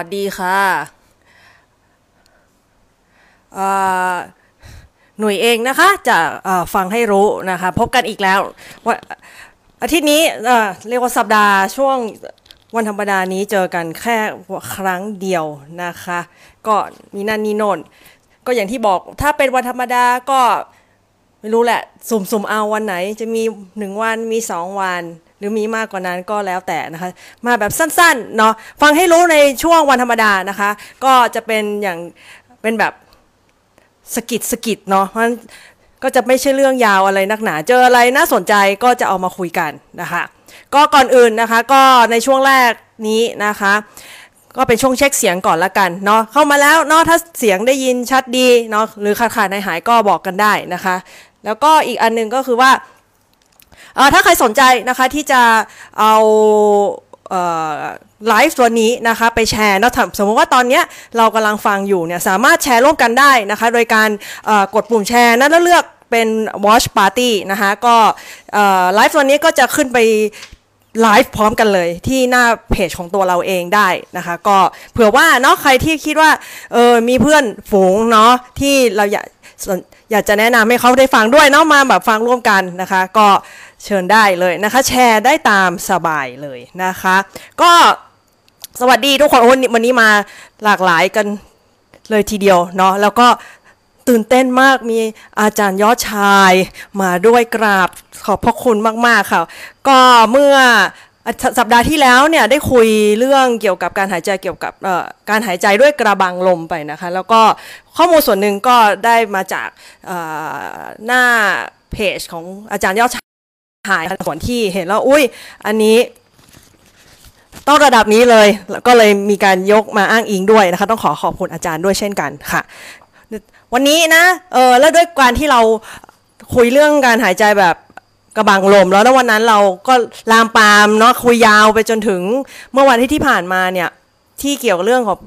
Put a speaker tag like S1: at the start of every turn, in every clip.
S1: วัสดีค่ะหน่วยเองนะคะจะฟังให้รู้นะคะ พบกันอีกแล้ววันอาทิตย์นี้เอ่อเรียกว่าสัปดาห์ช่วงวันธรรมดานี้เจอกันแค่ครั้งเดียวนะคะ ก็มีนั่นนี่โน่นก็อย่างที่บอกถ้าเป็นวันธรรมดาก็ไม่รู้แหละ สุ่มๆเอาวันไหน จะมีหนึ่งวันมีสองวัน หรือมีมากกว่านั้นก็แล้วแต่นะคะ มาแบบสั้นๆเนาะฟังให้รู้ในช่วงวันธรรมดานะคะ ก็จะเป็นอย่างเป็นแบบสกิดสกิดเนาะเพราะฉะนั้นก็จะไม่ใช่เรื่องยาวอะไรนักหนา เจออะไรน่าสนใจก็จะเอามาคุยกันนะคะ ก็ก่อนอื่นนะคะ ก็ในช่วงแรกนี้นะคะ ก็เป็นช่วงเช็คเสียงก่อนละกันเนาะเข้ามาแล้วเนาะถ้าเสียงได้ยินชัดดีเนาะหรือขาดขาดหายหายก็บอกกันได้นะคะ แล้วก็อีกอันหนึงก็คือว่า ถ้าใครสนใจนะคะที่จะเอาไลฟ์ตัวนี้นะคะไปแชร์เนาะสมมติว่าตอนเนี้ยเรากำลังฟังอยู่เนี่ยสามารถแชร์ร่วมกันได้นะคะ โดยการกดปุ่มแชร์นะแล้วเลือกเป็น watch party นะคะก็ไลฟ์ตัวนี้ก็จะขึ้นไปไลฟ์พร้อมกันเลยที่หน้าเพจของตัวเราเองได้นะคะ ก็เผื่อว่าเนาะใครที่คิดว่าเออมีเพื่อนฝูงเนาะที่เราอยากอยากจะแนะนำให้เขาได้ฟังด้วยเนาะมาแบบฟังร่วมกันนะคะ ก็ เชิญได้เลยนะคะ แชร์ได้ตามสบายเลยนะคะ ก็สวัสดีทุกคนวันนี้วันนี้มาหลากหลายกันเลยทีเดียวเนาะแล้วก็ตื่นเต้นมากมีอาจารย์ยอดชายมาด้วยกราบขอบพระคุณมาก ๆ ค่ะ ก็เมื่อสัปดาห์ที่แล้วเนี่ยได้คุยเรื่องเกี่ยวกับการหายใจเกี่ยวกับการหายใจด้วยกระบังลมไปนะคะ แล้วก็ข้อมูลส่วนหนึ่งก็ได้มาจากหน้าเพจของอาจารย์ยอดชาย หายส่วนที่เห็นแล้วอุ้ยอันนี้ต้องระดับนี้เลย แล้วก็เลยมีการยกมาอ้างอิงด้วยนะคะ ต้องขอขอบคุณอาจารย์ด้วยเช่นกันค่ะ วันนี้นะเออแล้วด้วยการที่เราคุยเรื่องการหายใจแบบกระบังลม แล้วในวันนั้นเราก็ลามปามเนาะคุยยาวไปจนถึงเมื่อวันที่ที่ผ่านมาเนี่ยที่เกี่ยวกับเรื่องของ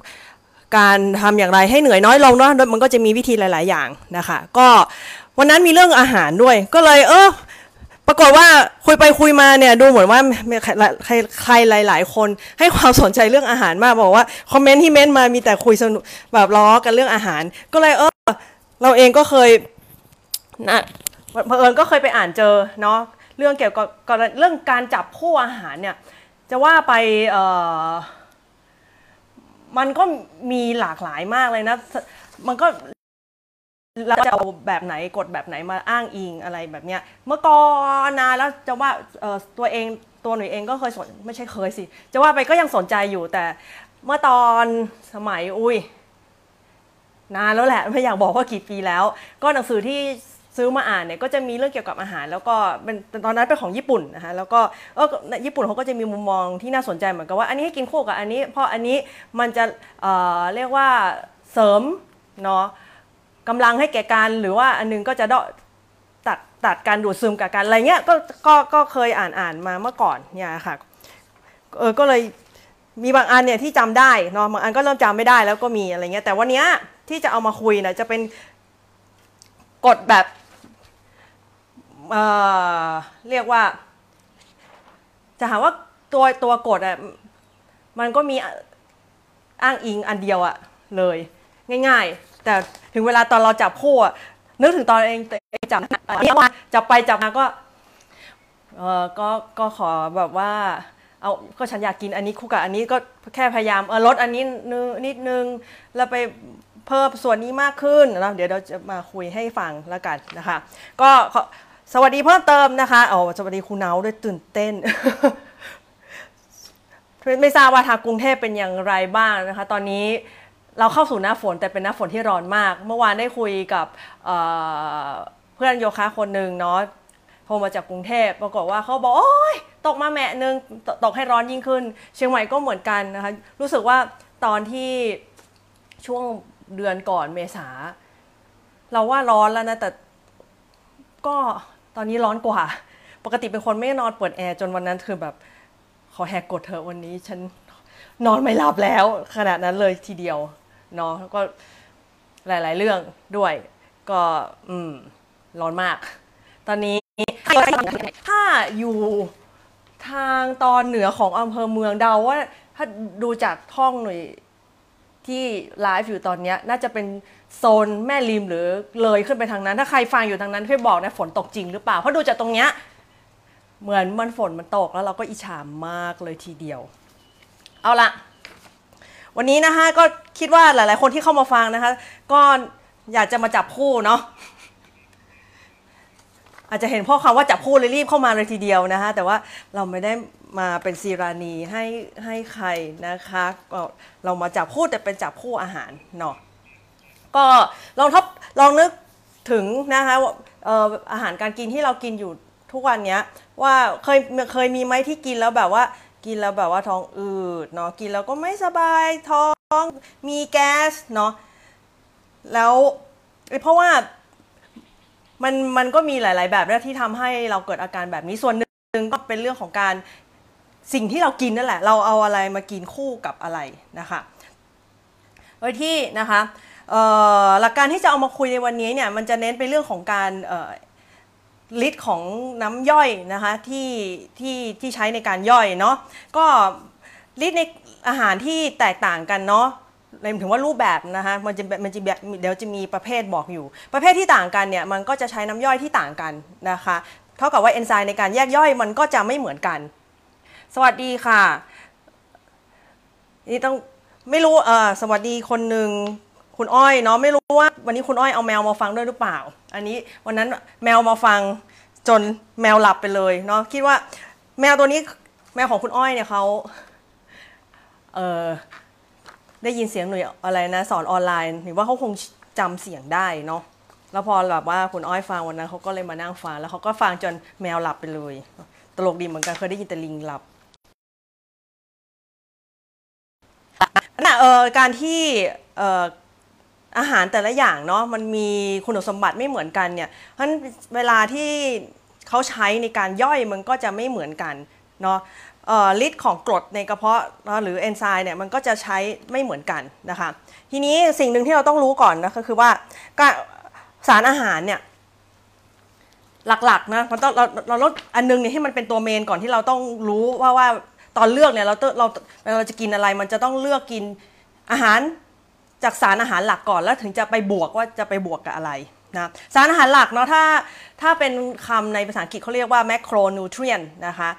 S1: การทำอย่างไรให้เหนื่อยน้อยลงเนาะมันก็จะมีวิธีหลาย ๆ อย่างนะคะ ก็วันนั้นมีเรื่องอาหารด้วย ก็เลยเออ ปรากฏว่าคุยไปคุยมาเนี่ยดูเหมือนว่าใครใครหลาย ๆ คนให้ความสนใจเรื่องอาหารมากบอกว่าคอมเมนต์ที่เม้นมามีแต่คุยสนุกแบบล้อกันเรื่องอาหาร ก็เลยเออเราเองก็เคยนะเผอิญก็เคยไปอ่านเจอเนาะเรื่องเกี่ยวกับเรื่องการจับคู่อาหารเนี่ยจะว่าไปเออมันก็มีหลากหลายมากเลยนะมันก็ เราจะเอาแบบไหนกดแบบไหนมาอ้างอิงอะไรแบบเนี้ย เมื่อก่อนนานแล้วจะว่าตัวเองตัวหนูเองก็เคยสนไม่ใช่เคยสิ จะว่าไปก็ยังสนใจอยู่แต่เมื่อตอนสมัยอุ้ยนานแล้วแหละไม่อยากบอกว่ากี่ปีแล้ว ก็หนังสือที่ซื้อมาอ่านเนี่ยก็จะมีเรื่องเกี่ยวกับอาหาร แล้วก็เป็นตอนนั้นเป็นของญี่ปุ่นนะคะแล้วก็เออญี่ปุ่นเขาก็จะมีมุมมองที่น่าสนใจเหมือนกับว่าอันนี้ให้กินคู่กับอันนี้ เพราะอันนี้มันจะเอ่อเรียกว่าเสริมเนาะ กำลังให้แก่การหรือว่าอันนึงก็จะตัดตัดการดูดซึมกับการอะไรเงี้ยก็ก็ก็เคยอ่านอ่านมาเมื่อก่อนเนี่ยค่ะเออก็เลยมีบางอันเนี่ยที่จำได้เนาะบางอันก็เริ่มจำไม่ได้แล้วก็มีอะไรเงี้ยแต่วันนี้ที่จะเอามาคุยนะจะเป็นกฎแบบเอ่อเรียกว่า จะหาว่าตัวตัวกฎอะมันก็มีอ้างอิงอันเดียวอะเลย ง่าย ๆ แต่ถึงเวลาตอนเราจับคู่อะนึกถึงตอนเองจับเนี่ยว่าจับไปจับมาก็เออก็ก็ขอแบบว่าเอาก็ฉันอยากกินอันนี้คู่กับอันนี้ก็แค่พยายามเออลดอันนี้นึงนิดนึงแล้วไปเพิ่มส่วนนี้มากขึ้นนะเดี๋ยวเราจะมาคุยให้ฟังแล้วกันนะคะ ก็สวัสดีเพิ่มเติมนะคะอ๋อสวัสดีคุณเนาด้วยตื่นเต้น ไม่ทราบว่าทางกรุงเทพเป็นอย่างไรบ้างนะคะ ตอนนี้ เราเข้าสู่หน้าฝนแต่เป็นหน้าฝนที่ร้อนมาก เมื่อวานได้คุยกับเเพื่อนโยคะคนหนึ่งเนาะโทรมาจากกรุงเทพปรากฏว่าเขาบอกโอ้ยตกมาแมะนึงตกให้ร้อนยิ่งขึ้น เชียงใหม่ก็เหมือนกันนะคะรู้สึกว่าตอนที่ช่วงเดือนก่อนเมษา เราว่าร้อนแล้วนะแต่ก็ตอนนี้ร้อนกว่า ปกติเป็นคนไม่นอนเปิดแอร์จนวันนั้นคือแบบขอแหกกดเถอวันนี้ฉันนอนไม่หลับแล้ว ขนาดนั้นเลยทีเดียว เนาะก็หลาย ๆ เรื่องด้วย ก็อืมร้อนมาก ตอนนี้ถ้าอยู่ทางตอนเหนือของอำเภอเมืองเดาว่า ถ้าดูจากห้องหน่วยที่ไลฟ์อยู่ตอนนี้น่าจะเป็นโซนแม่ริมหรือเลยขึ้นไปทางนั้น ถ้าใครฟังอยู่ทางนั้นช่วยบอกนะฝนตกจริงหรือเปล่า เพราะดูจากตรงเนี้ยเหมือนมันฝนมันตกแล้วเราก็อิจฉามากเลยทีเดียว เอาละ วันนี้นะคะก็คิดว่าหลาย ๆ คนที่เข้ามาฟังนะคะ ก็อยากจะมาจับคู่เนาะอาจจะเห็นพ่อคำว่าจับคู่เลยรีบเข้ามาเลยทีเดียวนะคะแต่ว่าเราไม่ได้มาเป็นซีรานีให้ให้ใครนะคะก็เรามาจับคู่แต่เป็นจับคู่อาหารเนาะก็ลองทบลองนึกถึงนะคะอาหารการกินที่เรากินอยู่ทุกวันนี้ว่าเคยเคยมีไหมที่กินแล้วแบบว่า กินแล้วแบบว่าท้องอืดเนาะกินแล้วก็ไม่สบายท้องมีแก๊สเนาะแล้วเพราะว่ามันมันก็มีหลาย ๆ แบบนะที่ทำให้เราเกิดอาการแบบนี้ส่วนหนึ่งก็เป็นเรื่องของการสิ่งที่เรากินนั่นแหละ เราเอาอะไรมากินคู่กับอะไรนะคะโดยที่นะคะหลักการที่จะเอามาคุยในวันนี้เนี่ยมันจะเน้นไปเรื่องของการ ฤทธิ์ของน้ำย่อยนะคะที่ที่ที่ใช้ในการย่อยเนาะก็ฤทธิ์ในอาหารที่แตกต่างกันเนาะหมายถึงว่ารูปแบบนะคะมันจะมันจะเดี๋ยวจะมีประเภทบอกอยู่ ประเภทที่ต่างกันเนี่ยมันก็จะใช้น้ำย่อยที่ต่างกันนะคะเท่ากับว่าเอนไซม์ในการแยกย่อยมันก็จะไม่เหมือนกัน สวัสดีค่ะ นี่ต้องไม่รู้เออสวัสดีคนหนึ่ง คุณอ้อยเนาะไม่รู้ว่าวันนี้คุณอ้อยเอาแมวมาฟังด้วยหรือเปล่า อันนี้วันนั้นแมวมาฟังจนแมวหลับไปเลยเนาะคิดว่าแมวตัวนี้แมวของคุณอ้อยเนี่ยเขาเออได้ยินเสียงหน่วยอะไรนะสอนออนไลน์หรือว่าเขาคงจำเสียงได้เนาะแล้วพอแบบว่าคุณอ้อยฟังวันนั้นเขาก็เลยมานั่งฟังแล้วเขาก็ฟังจนแมวหลับไปเลย ตลกดีเหมือนกันเคยได้ยินแต่ลิงหลับน่ะเออการที่เออ อาหารแต่ละอย่างเนาะมันมีคุณสมบัติไม่เหมือนกันเนี่ยเพราะฉะนั้นเวลาที่เขาใช้ในการย่อยมันก็จะไม่เหมือนกันเนาะฤทธิ์ของกรดในกระเพาะหรือเอนไซม์เนี่ยมันก็จะใช้ไม่เหมือนกันนะคะทีนี้สิ่งหนึ่งที่เราต้องรู้ก่อนนะก็คือว่าสารอาหารเนี่ยหลักๆนะมันต้องเราเราลดอันนึงเนี่ยให้มันเป็นตัวเมนก่อนที่เราต้องรู้ว่าว่าตอนเลือกเนี่ยเราเราเราจะกินอะไรมันจะต้องเลือกกินอาหาร จากสารอาหารหลักก่อนแล้วถึงจะไปบวกว่าจะไปบวกกับอะไรนะสารอาหารหลักเนาะถ้าถ้าเป็นคำในภาษาอังกฤษเขาเรียกว่า macronutrient นะคะ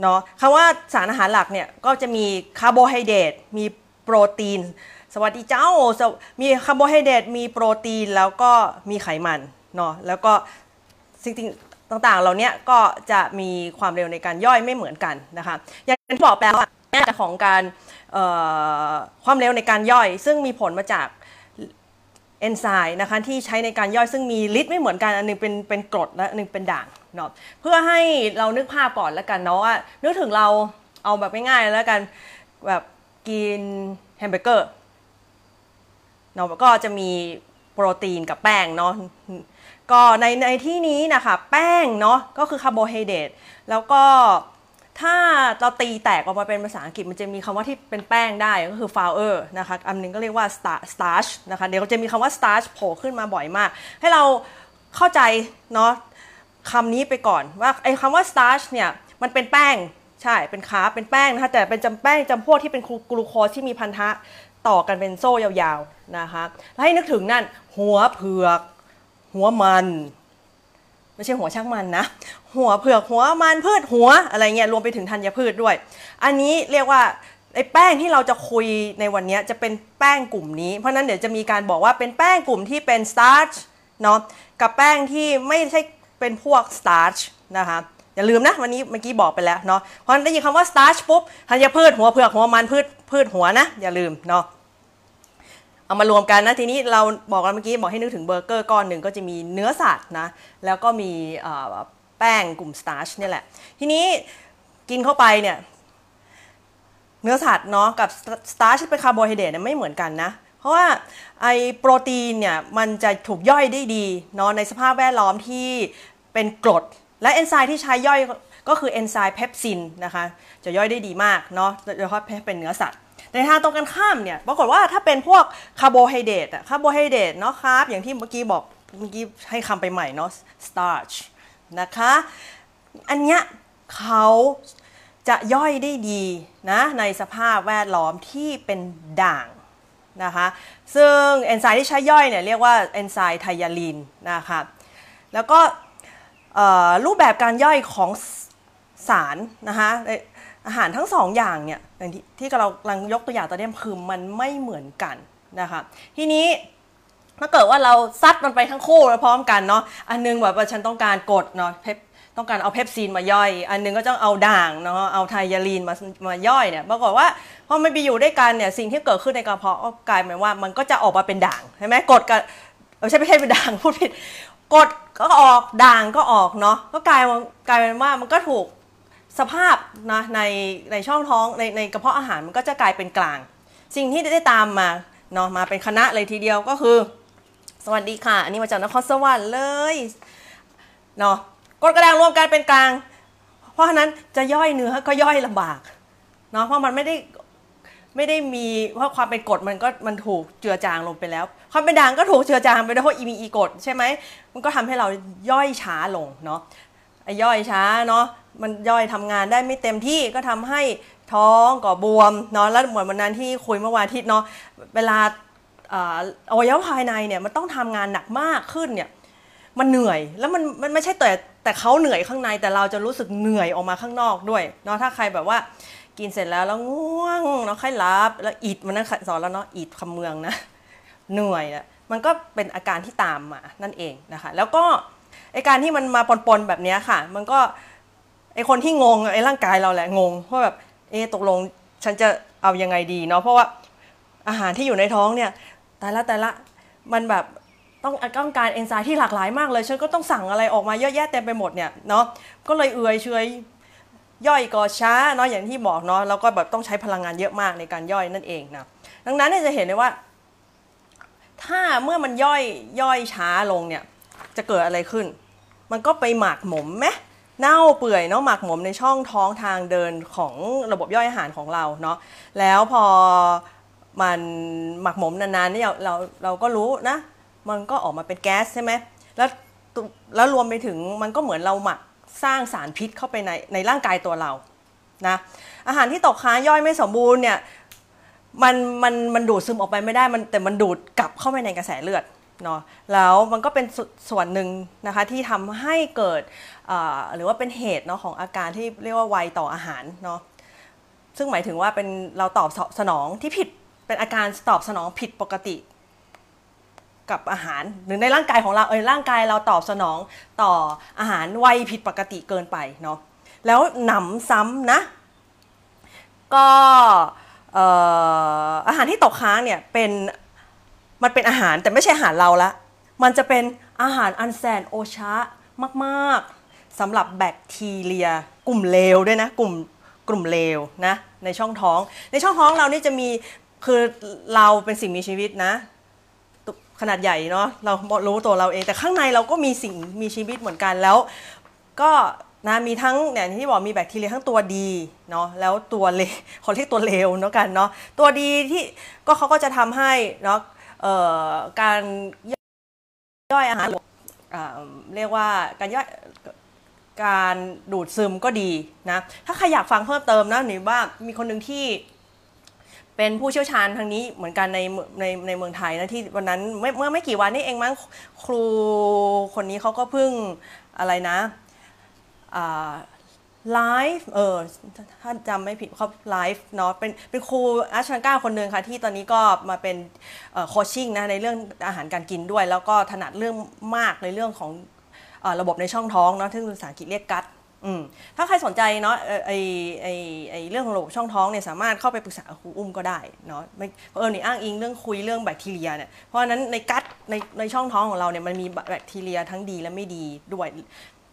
S1: เนาะคำว่าสารอาหารหลักเนี่ยก็จะมีคาร์โบไฮเดรตมีโปรตีน สวัสดีเจ้า มีคาร์โบไฮเดรตมีโปรตีนแล้วก็มีไขมันเนาะแล้วก็สิ่งต่างๆเหล่านี้ก็จะมีความเร็วในการย่อยไม่เหมือนกันนะคะอย่างที่บอกแปลว่าน่ของการ ความเร็วในการย่อย ซึ่งมีผลมาจากเอนไซม์นะคะที่ใช้ในการย่อยซึ่งมีฤทธิ์ไม่เหมือนกันอันนึงเป็นเป็นกรดและอันนึงเป็นด่างเนาะเพื่อให้เรานึกภาพก่อนแล้วกันเนาะว่านึกถึงเราเอาแบบง่ายๆแล้วกันแบบกินแฮมเบอร์เกอร์เนาะก็จะมีโปรตีนกับแป้งเนาะก็ในในที่นี้นะคะแป้งเนาะก็คือคาร์โบไฮเดรตแล้วก็ ถ้าเราตีแตกออกมาเป็นภาษาอังกฤษมันจะมีคำว่าที่เป็นแป้งได้ก็คือ flour นะคะอันนึงก็เรียกว่า starch นะคะเดี๋ยวจะมีคำว่า starch โผล่ขึ้นมาบ่อยมาก ให้เราเข้าใจเนาะคำนี้ไปก่อนว่าไอ้คำว่า starch เนี่ยมันเป็นแป้งใช่เป็นคาร์บเป็นแป้งนะคะแต่เป็นจำแป้งจำพวกที่เป็นกลูโคสที่มีพันธะต่อกันเป็นโซ่ยาวๆนะคะแล้วให้นึกถึงนั่นหัวเผือก หัวมัน ไม่ใช่หัวช่างมันนะ หัวเผือกหัวมันพืชหัวอะไรเงี้ยรวมไปถึงธัญพืชด้วย อันนี้เรียกว่าไอ้แป้งที่เราจะคุยในวันนี้จะเป็นแป้งกลุ่มนี้ เพราะนั้นเดี๋ยวจะมีการบอกว่าเป็นแป้งกลุ่มที่เป็น starchเนาะกับแป้งที่ไม่ใช่เป็นพวก starch นะคะอย่าลืมนะวันนี้เมื่อกี้บอกไปแล้วเนาะเพราะได้ยินคำว่า starch ปุ๊บธัญพืชหัวเผือกหัวมันพืชพืชหัวนะ อย่าลืมเนาะ เอามารวมกันนะทีนี้เราบอกกันเมื่อกี้บอกให้นึกถึงเบอร์เกอร์ก้อนหนึ่งก็จะมีเนื้อสัตว์นะแล้วก็มีแป้งกลุ่ม starch เนี่ยแหละ ทีนี้กินเข้าไปเนี่ยเนื้อสัตว์เนาะกับ starch เป็นคาร์โบไฮเดรตเนี่ยไม่เหมือนกันนะ เพราะว่าไอ้โปรตีนเนี่ยมันจะถูกย่อยได้ดีเนาะในสภาพแวดล้อมที่เป็นกรด และเอนไซม์ที่ใช้ย่อยก็คือเอนไซม์เพปซินนะคะจะย่อยได้ดีมากเนาะโดยเฉพาะเป็นเนื้อสัตว์ ในทางตรงกันข้ามเนี่ยปรากฏว่าถ้าเป็นพวกคาร์โบไฮเดรตอะคาร์โบไฮเดรตเนาะครับ อย่างที่เมื่อกี้บอกเมื่อกี้ให้คำไปใหม่เนาะ starch นะคะ อันเนี้ยเขาจะย่อยได้ดีนะในสภาพแวดล้อมที่เป็นด่างนะคะซึ่งเอนไซม์ที่ใช้ย่อยเนี่ยเรียกว่าเอนไซม์ไทยาลีนนะคะแล้วก็รูปแบบการย่อยของสารนะคะ อาหารทั้งสองอย่างเนี่ยที่ที่เรากำลังยกตัวอย่างตอนนี้คือมันไม่เหมือนกันนะคะทีนี้ถ้าเกิดว่าเราซัดมันไปทั้งคู่แล้วพร้อมกันเนาะอันนึงแบบว่าฉันต้องการกดเนาะเพปต้องการเอาเพปซีนมาย่อย อันนึงก็ต้องเอาด่างเนาะเอาไทยาลีนมามาย่อยเนี่ยปรากฏว่าพอมันไปอยู่ด้วยกันเนี่ยสิ่งที่เกิดขึ้นในกระเพาะก็กลายเป็นว่ามันก็จะออกมาเป็นด่างใช่ไหมกดกับไม่ใช่ไม่ใช่เป็นด่างพูดผิดกดก็ออกด่างก็ออกเนาะก็กลายกลายเป็นว่ามันก็ถูก สภาพนะในในช่องท้องในในกระเพาะอาหารมันก็จะกลายเป็นกลาง สิ่งที่ได้ตามมาเนาะมาเป็นคณะเลยทีเดียวก็คือ สวัสดีค่ะ อันนี้มาจากนครสวรรค์เลยเนาะกดกระด่างรวมกันเป็นกลาง เพราะฉะนั้นจะย่อยเนื้อก็ย่อยลำบากเนาะเพราะมันไม่ได้ไม่ได้มีเพราะความเป็นกรดมันก็มันถูกเจือจางลงไปแล้ว ความเป็นด่างก็ถูกเจือจางไปด้วยเพราะมีอีกรดใช่ไหมมันก็ทำให้เราย่อยช้าลงเนาะ ย่อยช้าเนาะมันย่อยทำงานได้ไม่เต็มที่ก็ทำให้ท้องก่อบวมเนาะแล้วเหมือนวันนั้นที่คุยเมื่อวานอาทิตย์เนาะเวลาอวัยวะภายในเนี่ยมันต้องทำงานหนักมากขึ้นเนี่ยมันเหนื่อยแล้วมันมันไม่ใช่แต่แต่เขาเหนื่อยข้างในแต่เราจะรู้สึกเหนื่อยออกมาข้างนอกด้วยเนาะถ้าใครแบบว่ากินเสร็จแล้วแล้วง่วงเนาะค่อยรับแล้วอิดมันนั่นสอนแล้วเนาะอิดคำเมืองนะเหนื่อยอะมันก็เป็นอาการที่ตามมานั่นเองนะคะ แล้วก็ ไอการที่มันมาปนๆแบบนี้ค่ะ มันก็ไอคนที่งงไอร่างกายเราแหละงงเพราะแบบเอตกลงฉันจะเอายังไงดีเนาะเพราะว่าอาหารที่อยู่ในท้องเนี่ยแต่ละแต่ละมันแบบต้องต้องการเอนไซม์ที่หลากหลายมากเลยฉันก็ต้องสั่งอะไรออกมาเยอะแยะเต็มไปหมดเนี่ยเนาะก็เลยเอื่อยเฉยย่อยก็ช้าเนาะอย่างที่บอกเนาะแล้วก็แบบต้องใช้พลังงานเยอะมากในการย่อยนั่นเองนะดังนั้นเนี่ยจะเห็นเลยว่า ถ้าเมื่อมันย่อยย่อยช้าลงเนี่ยจะเกิดอะไรขึ้น มันก็ไปหมักหมมไหมเน่าเปื่อยเนาะหมักหมมในช่องท้องทางเดินของระบบย่อยอาหารของเราเนาะแล้วพอมันหมักหมมนานๆเนี่เราเราเราก็รู้นะ มันก็ออกมาเป็นแก๊สใช่ไหมแล้วแล้วรวมไปถึงมันก็เหมือนเราหมักสร้างสารพิษเข้าไปในในร่างกายตัวเรานะอาหารที่ตกค้างย่อยไม่สมบูรณ์เนี่ยมันมันมันดูดซึมออกไปไม่ได้มันแต่มันดูดกลับเข้าไปในกระแสเลือด เนาะแล้วมันก็เป็นสส่วนหนึ่งนะคะที่ทำให้เกิดหรือว่าเป็นเหตุเนาะของอาการที่เรียกว่าไวต่ออาหารเนาะซึ่งหมายถึงว่าเป็นเราตอบสนองที่ผิดเป็นอาการตอบสนองผิดปกติกับอาหารหรือในร่างกายของเราเออร่างกายเราตอบสนองต่ออาหารไวผิดปกติเกินไปเนาะแล้วหนำซ้ำนะ ก็อาหารที่ตกค้างเนี่ยเป็น มันเป็นอาหารแต่ไม่ใช่อาหารเราละ มันจะเป็นอาหารอันแสนโอชะมากๆสำหรับแบคทีเรีย กลุ่มเลวด้วยนะ กลุ่มกลุ่มเลวนะในช่องท้อง ในช่องท้องเรานี่จะมีคือเราเป็นสิ่งมีชีวิตนะ ขนาดใหญ่เนาะเรารู้ตัวเราเอง แต่ข้างในเราก็มีสิ่งมีชีวิตเหมือนกันแล้ว ก็นะมีทั้งเนี่ยที่บอกมีแบคทีเรียทั้งตัวดีเนาะแล้วตัวเลวเขาเรียกตัวเลวเนาะกันเนาะตัวดีที่ก็เขาก็จะทำให้เนาะ การย่อยอาหารเรียกว่าการย่อยการดูดซึมก็ดีนะ ถ้าใครอยากฟังเพิ่มเติมนะหนูว่ามีคนหนึ่งที่เป็นผู้เชี่ยวชาญทางนี้เหมือนกันในในในเมืองไทยนะที่วันนั้นเมื่อไม่กี่วันนี้เองมั้งครูคนนี้เขาก็เพิ่งอะไรนะ ไลฟ์เออถ้าจำไม่ผิดเขาไลฟ์เนาะเป็นเป็นครูอาชันก้าคนหนึ่งค่ะที่ตอนนี้ก็มาเป็นโคชชิ่งนะในเรื่องอาหารการกินด้วย แล้วก็ถนัดเรื่องมากในเรื่องของระบบในช่องท้องเนาะที่ภาษาอังกฤษเรียกกัดอืมถ้าใครสนใจเนาะไอไอไอเรื่องของระบบช่องท้องเนี่ยสามารถเข้าไปปรึกษาครูอุ้มก็ได้เนาะไม่เออนี่อ้างอิงเรื่องคุยเรื่องแบคทีเรียเนี่ยเพราะฉะนั้นในกัดในในช่องท้องของเราเนี่ยมันมีแบคทีเรียทั้งดีและไม่ดีด้วย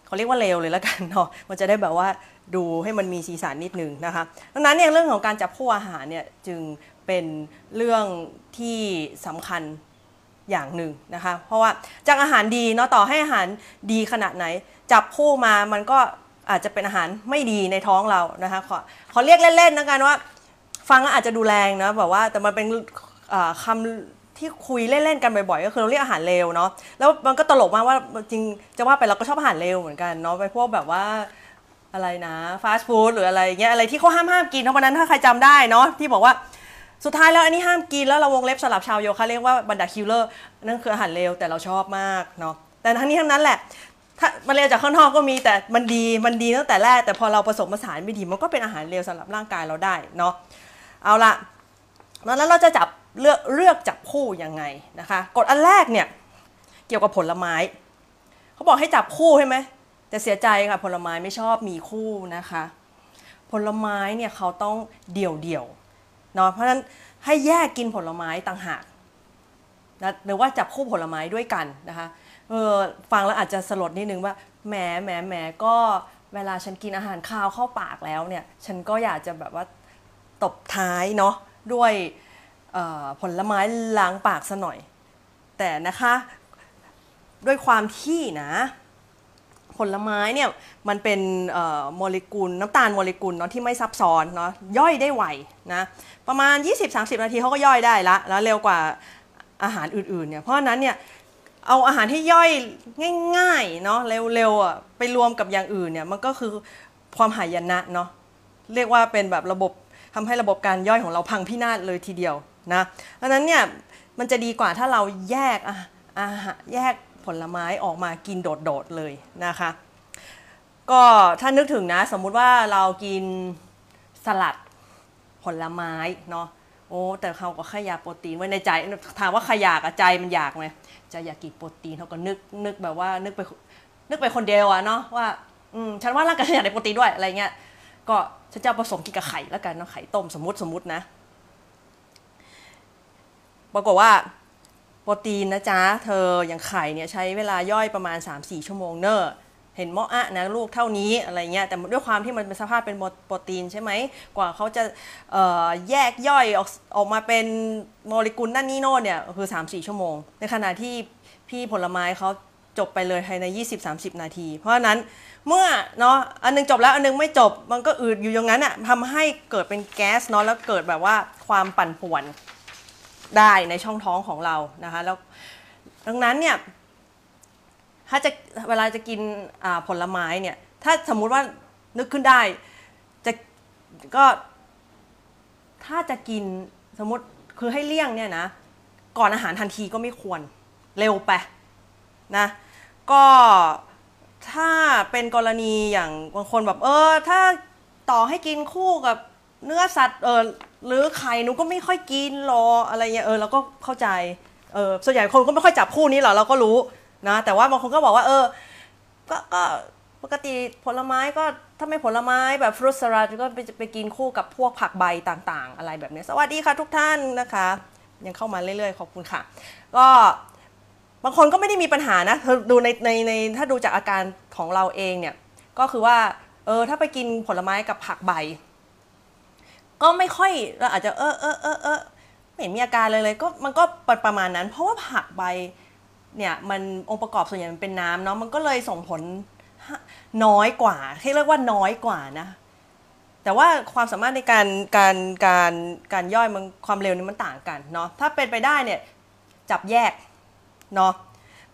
S1: เขาเรียกว่าเลวเลยแล้วกันเนาะมันจะได้แบบว่าดูให้มันมีสีสันนิดนึงนะคะดังนั้นเนี่ยเรื่องของการจับคู่อาหารเนี่ยจึงเป็นเรื่องที่สำคัญอย่างหนึ่งนะคะ เพราะว่าจากอาหารดีเนาะต่อให้อาหารดีขนาดไหน จับคู่มามันก็อาจจะเป็นอาหารไม่ดีในท้องเรานะคะขอขอเรียกเล่นๆนะกันว่า ฟังแล้วอาจจะดูแรงนะแบบว่าแต่มันเป็นคำ ที่คุยเล่นๆกันบ่อยๆ ก็คือเราเรียกอาหารเลวเนาะแล้วมันก็ตลกมากว่าจริงจะว่าไปเราก็ชอบอาหารเลวเหมือนกันเนาะไปพวกแบบว่าอะไรนะฟาสต์ฟู้ดหรืออะไรเงี้ยอะไรที่เขาห้ามห้ามกินเพราะวันนั้นถ้าใครจำได้เนาะที่บอกว่าสุดท้ายแล้วอันนี้ห้ามกินแล้วเราวงเล็บสำหรับชาวโยคะเรียกว่าบรรดา killer นั่นคืออาหารเลวแต่เราชอบมากเนาะแต่ทั้งนี้ทั้งนั้นแหละถ้ามันเลวจากข้างนอกก็มีแต่มันดีมันดีตั้งแต่แรกแต่พอเราผสมผสานไม่ดีมันก็เป็นอาหารเลวสำหรับร่างกายเราได้เนาะเอาละแล้วเราจะจับ เลือกเลือกจับคู่ยังไงนะคะกฎอันแรกเนี่ยเกี่ยวกับผลไม้เขาบอกให้จับคู่ใช่ไหมแต่เสียใจค่ะผลไม้ไม่ชอบมีคู่นะคะ ผลไม้เนี่ยเขาต้องเดี่ยวเดี่ยวๆเนาะเพราะฉะนั้นให้แยกกินผลไม้ต่างหากนะหรือว่าจับคู่ผลไม้ด้วยกันนะคะเออฟังแล้วอาจจะสลดนิดนึงว่าแหมแหมแหมก็เวลาฉันกินอาหารคาวเข้าปากแล้วเนี่ย ฉันก็อยากจะแบบว่าตบท้ายเนาะด้วย ผลไม้ล้างปากซะหน่อย แต่นะคะด้วยความที่นะผลไม้เนี่ยมันเป็นโมเลกุลน้ำตาลโมเลกุลเนาะที่ไม่ซับซ้อนเนาะย่อยได้ไวนะประมาณ 20-30 นาทีเขาก็ย่อยได้ละแล้วเร็วกว่าอาหารอื่นๆเนี่ยเพราะนั้นเนี่ยเอาอาหารที่ย่อยง่ายๆเนาะเร็วๆอะไปรวมกับอย่างอื่นเนี่ยมันก็คือความหายนะเนาะเรียกว่าเป็นแบบระบบทำให้ระบบการย่อยของเราพังพินาศเลยทีเดียว นะเพราะนั้นเนี่ยมันจะดีกว่าถ้าเราแยกอาหารแยกผลไม้ออกมากินโดดๆเลยนะคะ ก็ถ้านึกถึงนะสมมุติว่าเรากินสลัดผลไม้เนาะโอ้แต่เขาก็ขยาโปรตีนไว้ในใจถามว่าขยากอะใจมันอยากไหมใจอยากกินโปรตีนเขาก็นึกนึกแบบว่านึกไปนึกไปคนเดียวอะเนาะว่าอืมฉันว่าร่างกายอยากได้โปรตีนด้วยอะไรเงี้ยก็ฉันจะผสมกินกับไข่แล้วกันเนาะไข่ต้มสมมติสมมตินะ ปรากฏว่าโปรตีนนะจ๊ะ เธออย่างไข่เนี่ยใช้เวลาย่อยประมาณ 3-4 ชั่วโมงเนอะเห็นหมออะนะลูกเท่านี้อะไรเงี้ยแต่ด้วยความที่มันเป็นสภาพเป็นโปรตีนใช่ไหมกว่าเขาจะแยกย่อยออกออกมาเป็นโมเลกุลนั่นนี่โน่นเนี่ยคือ 3-4 ชั่วโมง ในขณะที่พี่ผลไม้เขาจบไปเลยภายใน 20-30 นาที เพราะฉะนั้นเมื่อเนาะอันนึงจบแล้วอันนึงไม่จบมันก็อืดอยู่อย่างนั้นอะทำให้เกิดเป็นแก๊สเนาะแล้วเกิดแบบว่าความปั่นป่วน ได้ในช่องท้องของเรานะคะแล้วดังนั้นเนี่ยถ้าจะเวลาจะกินผลไม้เนี่ยถ้าสมมุติว่านึกขึ้นได้จะก็ถ้าจะกินสมมติคือให้เลี่ยงเนี่ยนะก่อนอาหารทันทีก็ไม่ควรเร็วไปนะก็ถ้าเป็นกรณีอย่างบางคนแบบเออถ้าต่อให้กินคู่กับ เนื้อสัตว์เออหรือไข่หนูก็ไม่ค่อยกินรออะไรเงี้ยเออเราก็เข้าใจเออส่วนใหญ่คนก็ไม่ค่อยจับคู่นี้หรอกเราก็รู้นะ แต่ว่าบางคนก็บอกว่า เออ ก็ก็ปกติผลไม้ก็ถ้าไม่ผลไม้แบบฟรุตสลัดก็ไปไปกินคู่กับพวกผักใบต่างๆ อะไรแบบนี้สวัสดีค่ะทุกท่านนะคะ ยังเข้ามาเรื่อยๆ ขอบคุณค่ะ ก็บางคนก็ไม่ได้มีปัญหานะดูในในในถ้าดูจากอาการของเราเองเนี่ย ก็คือว่าเออถ้าไปกินผลไม้กับผักใบ ก็ไม่ค่อยเราอาจจะเออเออเออเออไม่เห็นมีอาการเลยเลยก็มันก็ประมาณนั้น เพราะว่าผักใบเนี่ยมันองค์ประกอบส่วนใหญ่มันเป็นน้ำเนาะมันก็เลยส่งผลน้อยกว่าที่เรียกว่าน้อยกว่านะ แต่ว่าความสามารถในการการการการย่อยมันความเร็วนี่มันต่างกันเนาะถ้าเป็นไปได้เนี่ยจับแยกเนาะ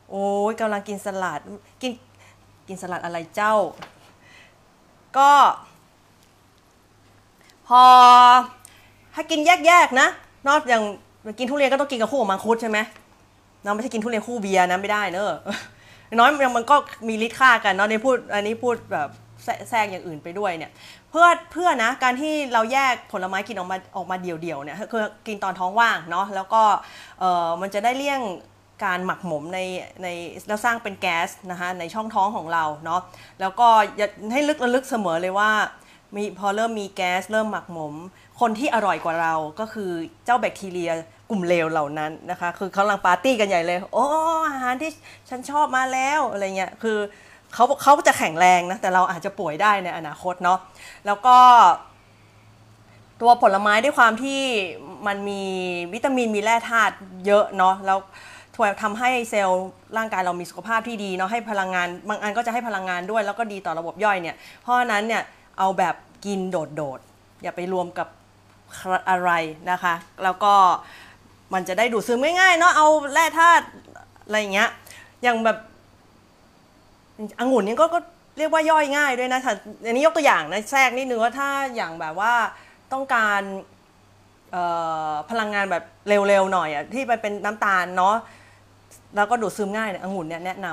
S1: โอ้ยกำลังกินสลัดกินกินสลัดอะไรเจ้า ก็ พอถ้ากินแยกๆนะ นอกอย่างกินทุเรียนก็ต้องกินกับคู่กับมังคุดใช่ไหมนะไม่ใช่กินทุเรียนคู่เบียร์นะไม่ได้เนอะน้อยมันก็มีฤทธิ์ค่ากันเนาะในพูดอันนี้พูดแบบแทรกอย่างอื่นไปด้วยเนี่ยเพื่อเพื่อนะการที่เราแยกผลไม้กินออกมาออกมาเดี่ยวๆเนี่ยคือกินตอนท้องว่างเนาะแล้วก็เออมันจะได้เลี่ยงการหมักหมมในในแล้วสร้างเป็นแก๊สนะคะในช่องท้องของเราเนาะแล้วก็ให้ลึกระลึกเสมอเลยว่า มีพอเริ่มมีแก๊สเริ่มหมักหมม คนที่อร่อยกว่าเราก็คือเจ้าแบคทีเรียกลุ่มเลวเหล่านั้นนะคะ คือเขากำลังปาร์ตี้กันใหญ่เลย โอ้อาหารที่ฉันชอบมาแล้วอะไรเงี้ยคือเขาเขาจะแข็งแรงนะแต่เราอาจจะป่วยได้ในอนาคตเนาะแล้วก็ ตัวผลไม้ด้วยความที่มันมีวิตามินมีแร่ธาตุเยอะเนาะแล้วถวยทำให้เซลล์ร่างกายเรามีสุขภาพที่ดีเนาะให้พลังงาน บางอันก็จะให้พลังงานด้วย แล้วก็ดีต่อระบบย่อยเนี่ยเพราะนั้นเนี่ยเอาแบบ กินโดดๆ อย่าไปรวมกับอะไรนะคะ แล้วก็มันจะได้ดูดซึมง่ายๆเนาะเอาแร่ธาตุอะไรอย่างเงี้ยอย่างแบบองุ่นนี่ก็ก็เรียกว่าย่อยง่ายด้วยนะอันนี้ยกตัวอย่างนะแทรกนิดนึงว่าถ้าอย่างแบบว่าต้องการพลังงานแบบเร็วๆหน่อยอะที่มันเป็นน้ำตาลเนาะแล้วก็ดูดซึมง่ายเนี่ยองุ่นเนี่ยแนะน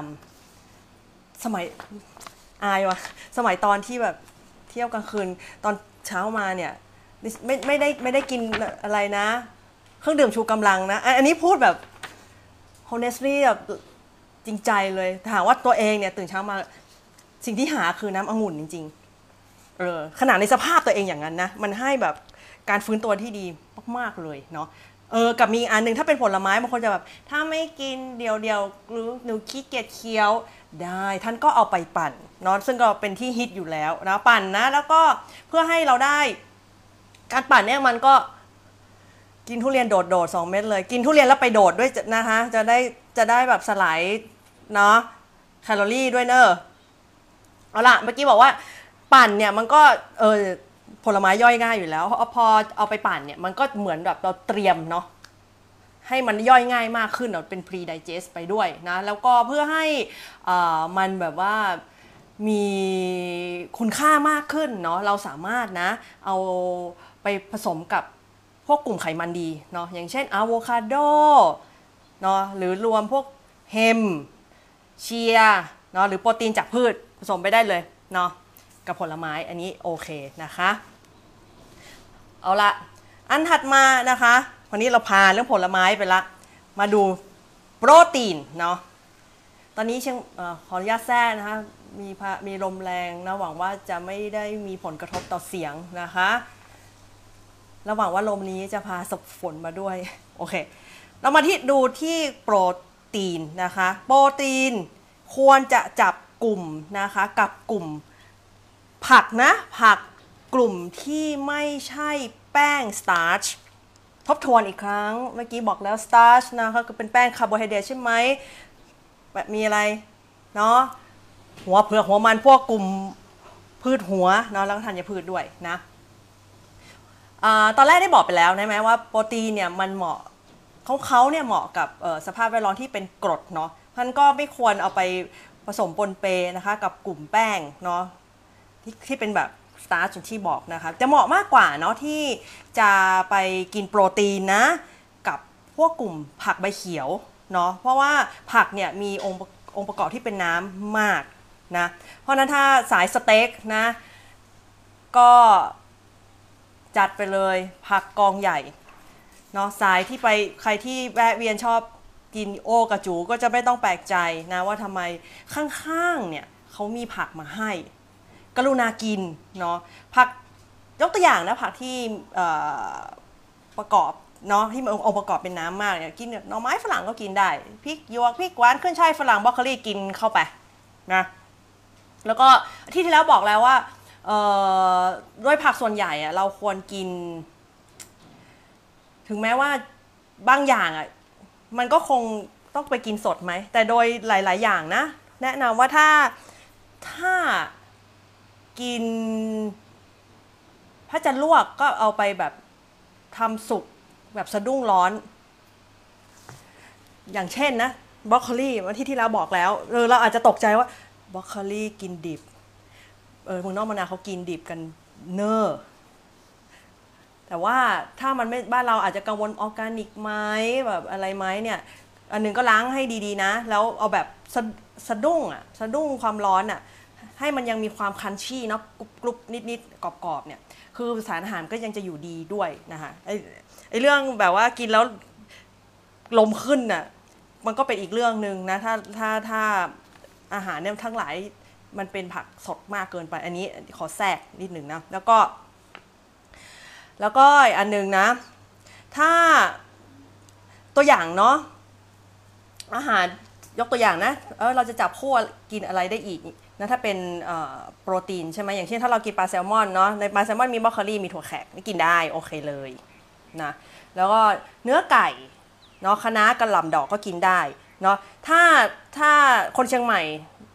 S1: ำสมัยอายวะสมัยตอนที่แบบ เที่ยวกลางคืนตอนเช้ามาเนี่ยไม่ไม่ได้ไม่ได้กินอะไรนะ เครื่องดื่มชูกำลังนะ อันนี้พูดแบบ honestly แบบจริงใจเลยถามว่าตัวเองเนี่ยตื่นเช้ามาสิ่งที่หาคือน้ำองุ่นจริงๆเออขนาดในสภาพตัวเองอย่างนั้นนะ มันให้แบบการฟื้นตัวที่ดีมากๆเลยเนาะเออกับมีอันหนึงถ้าเป็นผลไม้บางคนจะแบบ ถ้าไม่กินเดียวเดียวหรือหนูขี้เกียจเคี้ยว ได้ท่านก็เอาไปปั่นเนาะซึ่งก็เป็นที่ฮิตอยู่แล้วนะปั่นนะ แล้วก็เพื่อให้เราได้ การปั่นเนี่ยมันก็กินทุเรียนโดดโดดๆสองเม็ดเลย กินทุเรียนแล้วไปโดดด้วยนะคะจะได้จะได้แบบสลายเนาะแคลอรี่ด้วยเนอะเอาล่ะเมื่อกี้บอกว่าปั่นเนี่ยมันก็เออผลไม้ย่อยง่ายอยู่แล้วพอพอเอาไปปั่นเนี่ยมันก็เหมือนแบบเราเตรียมเนาะ ให้มันย่อยง่ายมากขึ้นเนาเป็น pre digest ไปด้วยนะแล้วก็เพื่อให้อ่ามันแบบว่ามีคุณค่ามากขึ้นเนาะเราสามารถนะเอาไปผสมกับพวกกลุ่มไขมันดีเนาะอย่างเช่นอะโวคาโดเนาะหรือรวมพวกเฮมเชียเนาะหรือโปรตีนจากพืชผสมไปได้เลยเนาะกับผลไม้อันนี้โอเคนะคะ เอาละอันถัดมานะคะ วันนี้เราพาเรื่องผลไม้ไปละ มาดูโปรตีนเนาะตอนนี้เชียงอขออนุญาตแท้นะคะมีมีลมแรงนะหวังว่าจะไม่ได้มีผลกระทบต่อเสียงนะคะระหว่างว่าลมนี้จะพาสบฝนมาด้วยโอเค เรามาที่ดูที่โปรตีนนะคะ โปรตีนควรจะจับกลุ่มนะคะกับกลุ่มผักนะผักกลุ่มที่ไม่ใช่แป้ง starch ทบทวนอีกครั้ง เมื่อกี้บอกแล้ว starch นะคะก็เป็นแป้งคาร์โบไฮเดรตใช่ไหมแบบมีอะไร เนาะหัวเผือกหัวมันพวกกลุ่มพืชหัวเนาะแล้วก็ธัญพืชด้วยนะอาตอนแรกได้บอกไปแล้วนะไหมว่าโปรตีนเนี่ยมันเหมาะเขาเขาเนี่ยเหมาะกับสภาพแวดล้อมที่เป็นกรดเนาะท่านก็ไม่ควรเอาไปผสมปนเปนะคะกับกลุ่มแป้งเนาะที่ที่เป็นแบบ สตาร์ชที่บอกนะคะจะเหมาะมากกว่าเนาะที่จะไปกินโปรตีนนะ กับพวกกลุ่มผักใบเขียวเนาะเพราะว่าผักเนี่ยมีองค์ประองค์ประกอบที่เป็นน้ำมากนะเพราะฉะนั้นถ้าสายสเต็กนะก็จัดไปเลยผักกองใหญ่เนาะสายที่ไปใครที่แวะเวียนชอบกินโอกระจูก็จะไม่ต้องแปลกใจนะว่าทำไมข้างๆเนี่ยเขามีผักมาให้ กรุณากินเนาะผักยกตัวอย่างนะผักที่ประกอบเนาะที่มันองค์ประกอบเป็นน้ำมากเนี่ยกินเนี่ยหน่อไม้ฝรั่งก็กินได้พริกหยวกพริกหวานขึ้นช่ายฝรั่งบรอกโคลีกินเข้าไปนะแล้วก็ที่ที่แล้วบอกแล้วว่าด้วยผักส่วนใหญ่อะเราควรกิน ถึงแม้ว่าบางอย่างอะมันก็คงต้องไปกินสดไหม แต่โดยหลาย ๆ อย่างนะ แนะนำว่าถ้าถ้า กิน ถ้าจะลวกก็เอาไปแบบทำสุกแบบสะดุ้งร้อน อย่างเช่นนะบรอกโคลีวันที่ที่เราบอกแล้วเออเราอาจจะตกใจว่าบรอกโคลีกินดิบเออเมืองนอกมานาเขากินดิบกันเนอร์แต่ว่าถ้ามันไม่บ้านเราอาจจะกังวลออร์แกนิกไหมแบบอะไรไหมเนี่ย อันหนึงก็ล้างให้ดีๆนะ แล้วเอาแบบสะสะดุ้งอะสะดุ้งความร้อนอะ ให้มันยังมีความคันชี่เนาะกรุบกรุบนิดๆกรอบๆเนี่ยคือสารอาหารก็ยังจะอยู่ดีด้วยนะคะไอ้ไอเรื่องแบบว่ากินแล้วลมขึ้นน่ะมันก็เป็นอีกเรื่องหนึ่งนะถ้าถ้าถ้าอาหารเนี่ยทั้งหลายมันเป็นผักสดมากเกินไป อันนี้ขอแทรกนิดหนึ่งนะแล้วก็ แล้วก็อันหนึ่งนะ ถ้าตัวอย่างเนาะอาหารยกตัวอย่างนะเออเราจะจับคู่กินอะไรได้อีก นะถ้าเป็นโปรตีนใช่ไหมอย่างเช่นถ้าเรากินปลาแซลมอนเนาะในปลาแซลมอนมีบรอกโคลีมีถั่วแขกนี่กินได้โอเคเลยนะแล้วก็เนื้อไก่เนาะคะน้ากระหล่ำดอกก็กินได้เนาะถ้าถ้าคนเชียงใหม่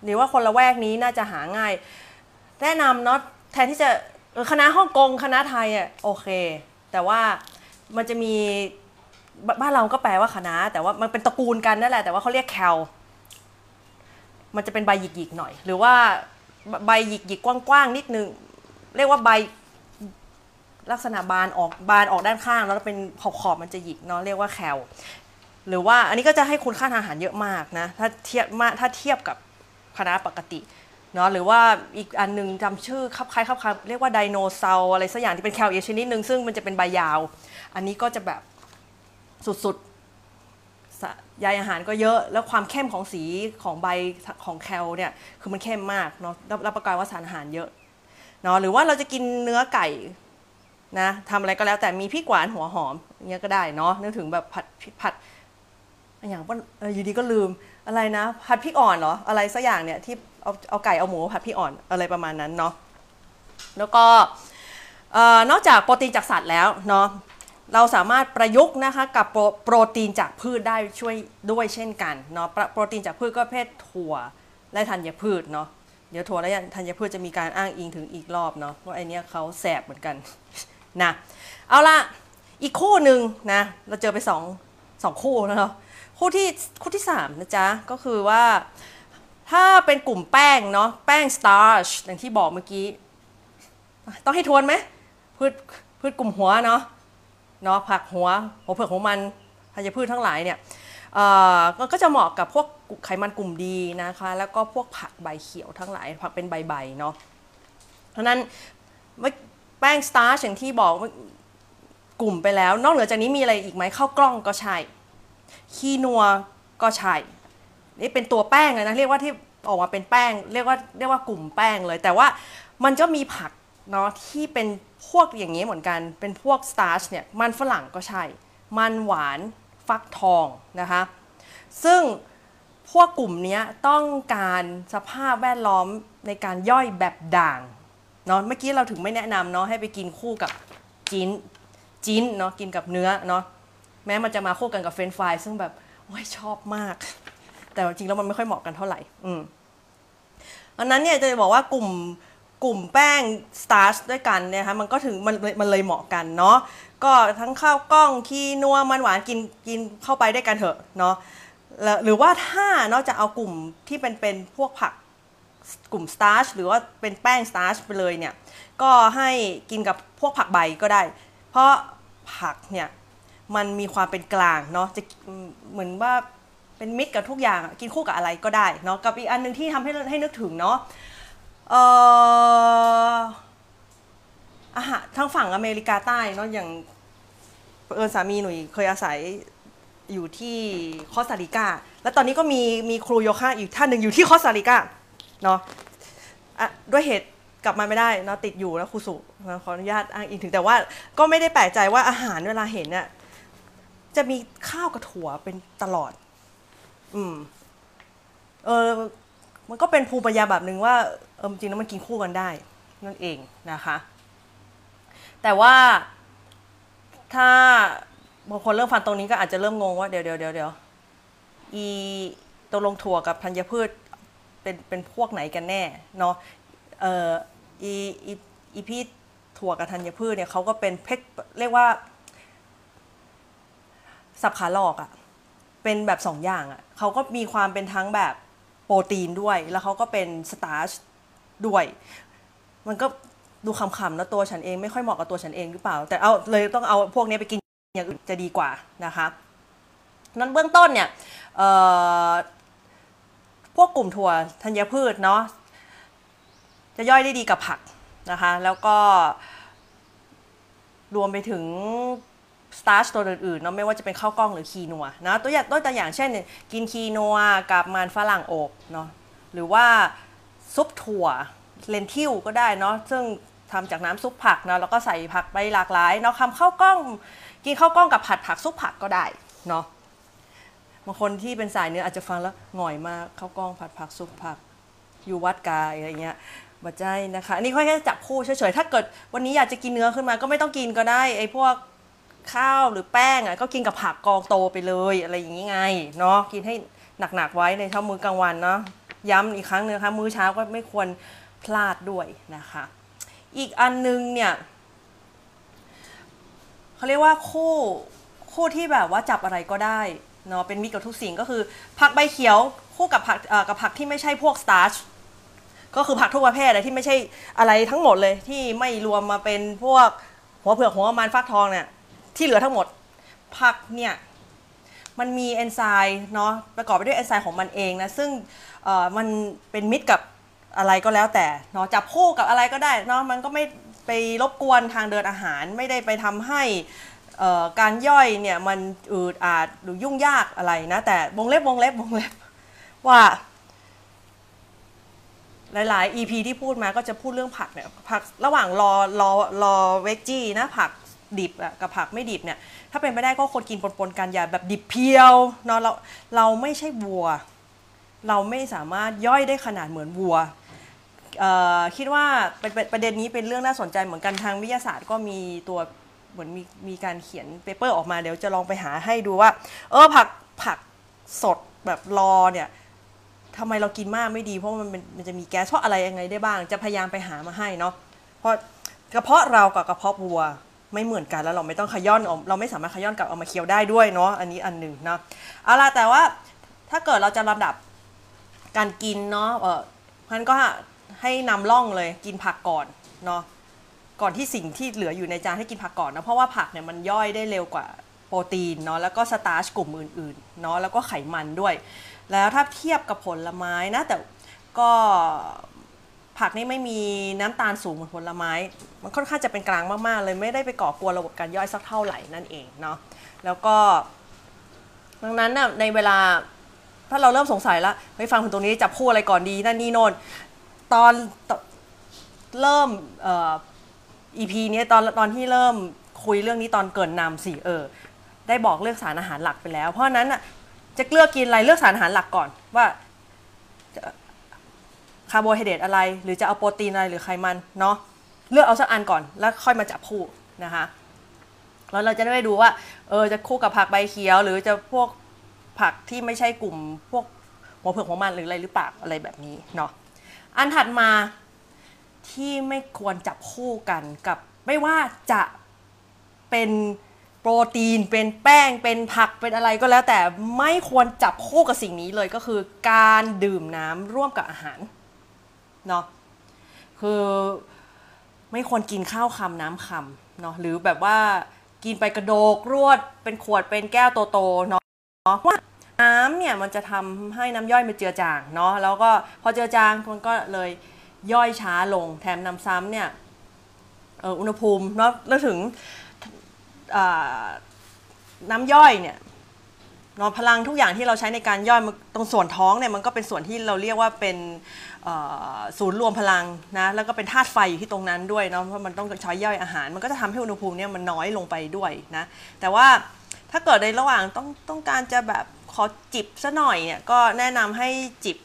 S1: หรือว่าคนละแวกนี้น่าจะหาง่าย แนะนำเนาะแทนที่จะคณะฮ่องกงคณะไทยอะโอเค แต่ว่ามันจะมีบบ้านเราก็แปลว่าคณะแต่ว่ามันเป็นตระกูลกันนั่นแหละแต่ว่าเขาเรียกแคล มันจะเป็นใบหยิกๆหน่อย หรือว่าใบหยิกหยิกกว้างๆนิดนึง เรียกว่าใบลักษณะบานออกบานออกด้านข้าง แล้วเป็นขอบขอบมันจะหยิกเนาะเรียกว่าแคลหรือว่าอันนี้ก็จะให้คุณค่าทางอาหารเยอะมากนะถ้าเทียบมาถ้าเทียบกับคณะปกติเนาะหรือว่าอีกอันหนึงจำชื่อคับคล้ายคับคล้ายเรียกว่าไดโนเสาร์อะไรสักอย่างที่เป็นแคลอีกชนิดหนึ่งซึ่งมันจะเป็นใบยาว อันนี้ก็จะแบบสุด ใยอาหารก็เยอะ แล้วความเข้มของสีของใบของแคลเนี่ยคือมันเข้มมากเนาะรับประกันว่าสารอาหารเยอะเนาะหรือว่าเราจะกินเนื้อไก่นะทำอะไรก็แล้วแต่มีพริกหวานหัวหอมเงี้ยก็ได้เนาะนึกถึงแบบผัดผัดอย่างว่าอยู่ดีก็ลืมอะไรนะ ผัดพริกอ่อนเหรออะไรสักอย่างเนี่ยที่เอาเอาไก่เอาหมูผัดพริกอ่อนอะไรประมาณนั้นเนาะแล้วก็นอกจากโปรตีนจากสัตว์แล้วเนาะ เราสามารถประยุกต์นะคะกับโปรตีนจากพืชได้ช่วยด้วยเช่นกันเนาะโปรตีนจากพืชก็ประเพศถั่วและธัญพืชเนาะเดี๋ยวถั่วและธัญพืชจะมีการอ้างอิงถึงอีกรอบเนาะว่าไอเนี้ยเขาแสบเหมือนกันนะเอาละอีกคู่หนึ่งนะเราเจอไปสองสองคู่แล้วเนาะคู่ที่คู่ที่3นะจ๊ะก็คือว่าถ้าเป็นกลุ่มแป้งเนาะแป้งสตาร์ชอย่างที่บอกเมื่อกี้ ต้องให้ทวนไหมพืชพืชกลุ่มหัวเนาะ เนาะผักหัวหัวเผือกหัวมันธัญพืชทั้งหลายเนี่ยเอ่อก็จะเหมาะกับพวกไขมันกลุ่มดีนะคะ แล้วก็พวกผักใบเขียวทั้งหลาย ผักเป็นใบๆเนาะเพราะนั้นแป้งสตาร์ชอย่างที่บอกกลุ่มไปแล้ว นอกเหนือจากนี้มีอะไรอีกไหมข้าวกล้องก็ใช่คีนัวก็ใช่นี่เป็นตัวแป้งเลยนะเรียกว่าที่ออกมาเป็นแป้ง เรียกว่าเรียกว่ากลุ่มแป้งเลย แต่ว่ามันก็มีผักเนาะที่เป็น พวกอย่างนี้เหมือนกันเป็นพวกสตาร์ชเนี่ยมันฝรั่งก็ใช่ มันหวานฟักทองนะคะ ซึ่งพวกกลุ่มนี้ต้องการสภาพแวดล้อมในการย่อยแบบด่างเนาะเมื่อกี้เราถึงไม่แนะนำเนาะให้ไปกินคู่กับจิ้นจิ้นเนาะกินกับเนื้อเนาะแม้มันจะมาคู่กันกับเฟรนฟรายซึ่งแบบโอ้ยชอบมาก แต่จริงแล้วมันไม่ค่อยเหมาะกันเท่าไหร่อืมอันนั้นเนี่ยจะบอกว่ากลุ่ม กลุ่มแป้งสตาร์ชด้วยกันเนี่ยคะมันก็ถึงมันมันเลยเหมาะกันเนาะก็ทั้งข้าวกล้องคีนัวมันหวานกินกินเข้าไปได้กันเถอะเนาะหรือว่าถ้านอกจากเอากลุ่มที่เป็นเป็นพวกผักกลุ่ม starch หรือว่าเป็นแป้ง starch ไปเลยเนี่ยก็ให้กินกับพวกผักใบก็ได้ เพราะผักเนี่ยมันมีความเป็นกลางเนาะจะเหมือนว่าเป็นมิตรกับทุกอย่างกินคู่กับอะไรก็ได้เนาะกับอีกอันนึงที่ทำให้ให้นึกถึงเนาะ เอ่ออาหารทางฝั่งอเมริกาใต้เนาะอย่างเอิญสามีหนุ่ยเคยอาศัยอยู่ที่คอสตาริกา แล้วตอนนี้ก็มีมีครูโยคะอีกท่านหนึ่งอยู่ที่คอสตาริกาเนาะะด้วยเหตุกลับมาไม่ได้เนาะติดอยู่แล้วครูสุขออนุญาตอ้างอิงถึงแต่ว่าก็ไม่ได้แปลกใจว่าอาหารเวลาเห็นเนี่ยจะมีข้าวกับถั่วเป็นตลอด อืม เออ มันก็เป็นภูมิปัญญาแบบหนึ่งว่า เออจริงแล้วมันกินคู่กันได้นั่นเองนะคะ แต่ว่าถ้าบางคนเริ่มฟังตรงนี้ก็อาจจะเริ่มงงว่าเดี๋ยวเดี๋ยวเดี๋ยวเดี๋ยวอีตกลงถั่วกับธัญพืชเป็นเป็นพวกไหนกันแน่เนาะเอออีอีอีพี่ถั่วกับธัญพืชเนี่ยเขาก็เป็นเพชรเรียกว่าสับขาหลอกอะ่ะเป็นแบบสองอย่างอะ่ะเขาก็มีความเป็นทั้งแบบโปรตีนด้วย แล้วเขาก็เป็น starch ด้วย มันก็ดูคำๆแล้วตัวฉันเองไม่ค่อยเหมาะกับตัวฉันเองหรือเปล่า แต่เอาเลยต้องเอาพวกนี้ไปกินอย่างอื่นจะดีกว่านะคะนั้นเบื้องต้นเนี่ยพวกกลุ่มถั่วธัญพืชเนาะจะย่อยได้ดีกับผักนะคะแล้วก็รวมไปถึง starch ตัวอื่นๆเนาะไม่ว่าจะเป็นข้าวกล้องหรือคีนัวนะตัวอย่างตัวอย่างเช่น กินคีนัวกับมันฝรั่งอบเนาะหรือว่า ซุปถั่วเลนทิวก็ได้เนาะซึ่งทำจากน้ำซุปผักนะแล้วก็ใส่ผักไปหลากหลายเนาะคำข้าวกล้อง กินข้าวกล้องกับผัดผักซุปผักก็ได้เนาะบางคนที่เป็นสายเนื้ออาจจะฟังแล้วหน่อยมากข้าวกล้องผัดผักซุปผัก อยู่วัดกายอะไรเงี้ยบัจใจนะคะ อันนี้ค่อยแค่จับคู่เฉยๆถ้าเกิดวันนี้อยากจะกินเนื้อขึ้นมาก็ไม่ต้องกินก็ได้ไอ้พวกข้าวหรือแป้งอะก็กินกับผักกองโตไปเลยอะไรอย่างนี้ไงเนาะกินให้หนักๆไว้ในเช้ามื้อกลางวันเนาะ ย้ำอีกครั้งนึงนะคะมื้อเช้าก็ไม่ควรพลาดด้วยนะคะ อีกอันนึงเนี่ยเขาเรียกว่าคู่คู่ที่แบบว่าจับอะไรก็ได้เนาะเป็นมิตรกับทุกสิ่งก็คือ ผักใบเขียวคู่กับผักกับผักที่ไม่ใช่พวกสตาร์ชก็คือผักทุกประเภทเลยที่ไม่ใช่อะไรทั้งหมดเลยที่ไม่รวมมาเป็นพวกหัวเผือกหัวมันฟักทองเนี่ยที่เหลือทั้งหมดผักเนี่ยมันมีเอนไซม์เนาะประกอบไปด้วยเอนไซม์ของมันเองนะซึ่ง มันเป็นมิตรกับอะไรก็แล้วแต่เนาะจับคู่กับอะไรก็ได้เนาะมันก็ไม่ไปรบกวนทางเดินอาหารไม่ได้ไปทำให้การย่อยเนี่ยมันอืดอาดหรือยุ่งยากอะไรนะแต่วงเล็บวงเล็บวงเล็บว่าหลาย ๆ EP ที่พูดมาก็จะพูดเรื่องผักเนี่ยผักระหว่าง raw raw raw veggie นะผักดิบกับผักไม่ดิบเนี่ยถ้าเป็นไปได้ก็ควรกินปนๆกันอย่าแบบดิบ pure เนาะเราเราไม่ใช่วัว เราไม่สามารถย่อยได้ขนาดเหมือนวัวคิดว่าปปประเด็นนี้เป็นเรื่องน่าสนใจเหมือนกันทางวิทยาศาสตร์ก็มีตัวเหมือนมีมีการเขียน paper ออกมาเดี๋ยวจะลองไปหาให้ดูว่า เออผักผักสดแบบรอเนี่ยทำไมเรากินมากไม่ดีเพราะมันเป็นมันจะมีแก๊สเพราะอะไรยังไงได้บ้าง จะพยายามไปหามาให้เนาะเพราะกระเพาะเรากับกระเพาะวัวไม่เหมือนกันแล้วเราไม่ต้องขย้อนเราไม่สามารถขย้อนกลับเอามาเคี้ยวได้ด้วยเนาะอันนี้อันหนึ่งเนาะเอาล่ะแต่ว่าถ้าเกิดเราจะลำดับ การกินเนาะเออมันก็ให้นำร่องเลยกินผักก่อนเนาะก่อนที่สิ่งที่เหลืออยู่ในจานให้กินผักก่อนนะเพราะว่าผักเนี่ยมันย่อยได้เร็วกว่าโปรตีนเนาะแล้วก็สตาร์ชกลุ่มอื่นๆเนาะแล้วก็ไขมันด้วย แล้วถ้าเทียบกับผลไม้นะแต่ก็ผักนี่ไม่มีน้ำตาลสูงเหมือนผลไม้ มันค่อนข้างจะเป็นกลางมากๆ เลยไม่ได้ไปก่อกวนระบบการย่อยสักเท่าไหร่นั่นเองเนาะแล้วก็ดังนั้นน่ะในเวลา ถ้าเราเริ่มสงสัยแล้วเฮ้ยฟังถึงตรงนี้จับคู่อะไรก่อนดีนั่นนี่โน่นตอนเริ่มอ่อ EP เนี้ยตอนตอนที่เริ่มคุยเรื่องนี้ตอนเกินนำสิเออ ได้บอกเลือกสารอาหารหลักไปแล้ว เพราะนั้นน่ะจะเลือกกินอะไรเลือกสารอาหารหลักก่อนว่าคาร์โบไฮเดรตอะไร หรือจะเอาโปรตีนอะไรหรือไขมันเนาะเลือกเอาสักอันก่อนแล้วค่อยมาจับคู่นะคะแล้วเราจะได้ดูว่าเออจะคู่กับผักใบเขียว หรือจะพวก ผักที่ไม่ใช่กลุ่มพวกหัวเผือกหัวมันหรืออะไรหรือเปล่าอะไรแบบนี้เนาะอันถัดมาที่ไม่ควรจับคู่กันกับไม่ว่าจะเป็นโปรตีนเป็นแป้งเป็นผักเป็นอะไรก็แล้ว แต่ไม่ควรจับคู่กับสิ่งนี้เลยก็คือการดื่มน้ำร่วมกับอาหารเนาะคือไม่ควรกินข้าวคำน้ำคำเนาะหรือแบบว่ากินไปกระโดกรวดเป็นขวดเป็นแก้วโตๆเนาะ ว่าน้ำเนี่ยมันจะทำให้น้ำย่อยมันเจือจางเนาะแล้วก็พอเจือจางมันก็เลยย่อยช้าลงแถมน้ำซ้ำเนี่ยอุณหภูมิเนาะแล้วถึงน้ำย่อยเนี่ยนอนพลังทุกอย่างที่เราใช้ในการย่อยตรงส่วนท้องเนี่ยมันก็เป็นส่วนที่เราเรียกว่าเป็นศูนย์รวมพลังนะแล้วก็เป็นธาตุไฟอยู่ที่ตรงนั้นด้วยเนาะเพราะมันต้องใช้ย่อยอาหาร มันก็จะทำให้อุณหภูมิเนี่ยมันน้อยลงไปด้วยนะแต่ว่า ถ้าเกิดในระหว่างต้องต้องการจะแบบขอจิบซะหน่อยเนี่ยก็แนะนำให้จิบ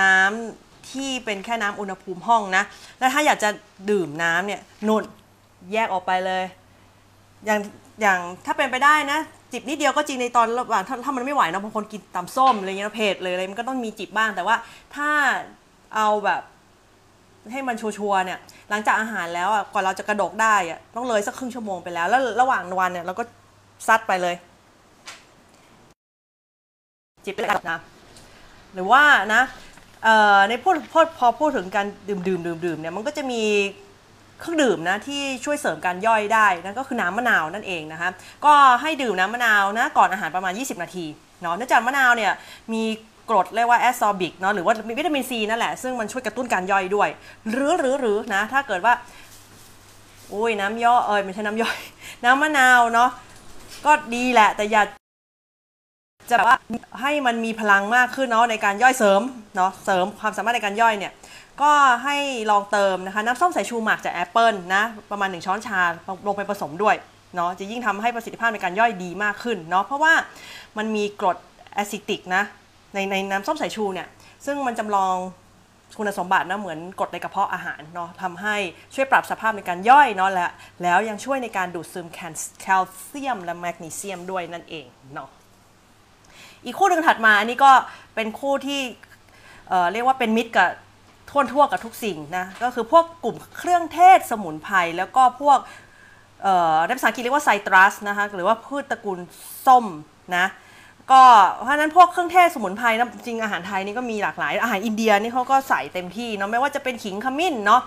S1: น้ำที่เป็นแค่น้ำอุณหภูมิห้องนะ แล้วถ้าอยากจะดื่มน้ำเนี่ยนุ่นแยกออกไปเลย อย่างอย่างถ้าเป็นไปได้นะจิบนิดเดียวก็จริงในตอนระหว่างถ้าถ้ามันไม่ไหวนะบางคนกินตำส้มอะไรเงี้ยเผ็ดเลยอะไรมันก็ต้องมีจิบบ้างแต่ว่าถ้าเอาแบบ ให้มันชัวร์เนี่ยหลังจากอาหารแล้วอะก่อนเราจะกระดกได้อะต้องเลยสักครึ่งชั่วโมงไปแล้ว แล้วระหว่างวันเนี่ยเราก็ซัดไปเลย จิบไปเลยนะหรือว่านะในพูดพอพอพูดถึงการดื่มดื่มดื่มดื่มเนี่ยมันก็จะมีเครื่องดื่มนะที่ช่วยเสริมการย่อยได้นั่นก็คือน้ำมะนาวนั่นเองนะคะก็ให้ดื่มน้ำมะนาวนะก่อนอาหารประมาณ 20 นาทีเนาะเนื่องจากมะนาวเนี่ยมี กรดเรียกว่าแอสซอบิกเนาะหรือว่ามีวิตามินซีนั่นแหละ ซึ่งมันช่วยกระตุ้นการย่อยด้วย หรือหรือหรือนะ ถ้าเกิดว่า อุ้ยน้ำย่อเอยไม่ใช่น้ำย่อย น้ำมะนาวเนาะก็ดีแหละ แต่อย่าจะแบบว่าให้มันมีพลังมากขึ้นเนาะในการย่อยเสริมเนาะเสริมความสามารถในการย่อยเนี่ยก็ให้ลองเติมนะคะน้ำส้มสายชูหมักจากแอปเปิลนะประมาณ 1 ช้อนชาลงไปผสมด้วยเนาะจะยิ่งทำให้ประสิทธิภาพในการย่อยดีมากขึ้นเนาะเพราะว่ามันมีกรดแอซิติกนะ ในในน้ำส้มสายชูเนี่ยซึ่งมันจำลองคุณสมบัตินะเหมือนกรดในกระเพาะอาหารเนาะทำให้ช่วยปรับสภาพในการย่อยเนาะและแล้วยังช่วยในการดูดซึมแคลเซียมและแมกนีเซียมด้วยนั่นเองเนาะอีกคู่หนึ่งถัดมาอันนี้ก็เป็นคู่ที่เเรียกว่าเป็นมิตรกับทั่วทั่วกับทุกสิ่งนะก็คือพวกกลุ่มเครื่องเทศสมุนไพรแล้วก็พวกในภาษาอังกฤษเรียกว่าไซตรัสนะคะหรือว่าพืชตระกูลส้มนะ ก็เพราะนั้นพวกเครื่องเทศสมุนไพรนะจริงอาหารไทยนี่ก็มีหลากหลาย อาหารอินเดียนี่เขาก็ใส่เต็มที่เนาะไม่ว่าจะเป็นขิงขมิ้นเนาะ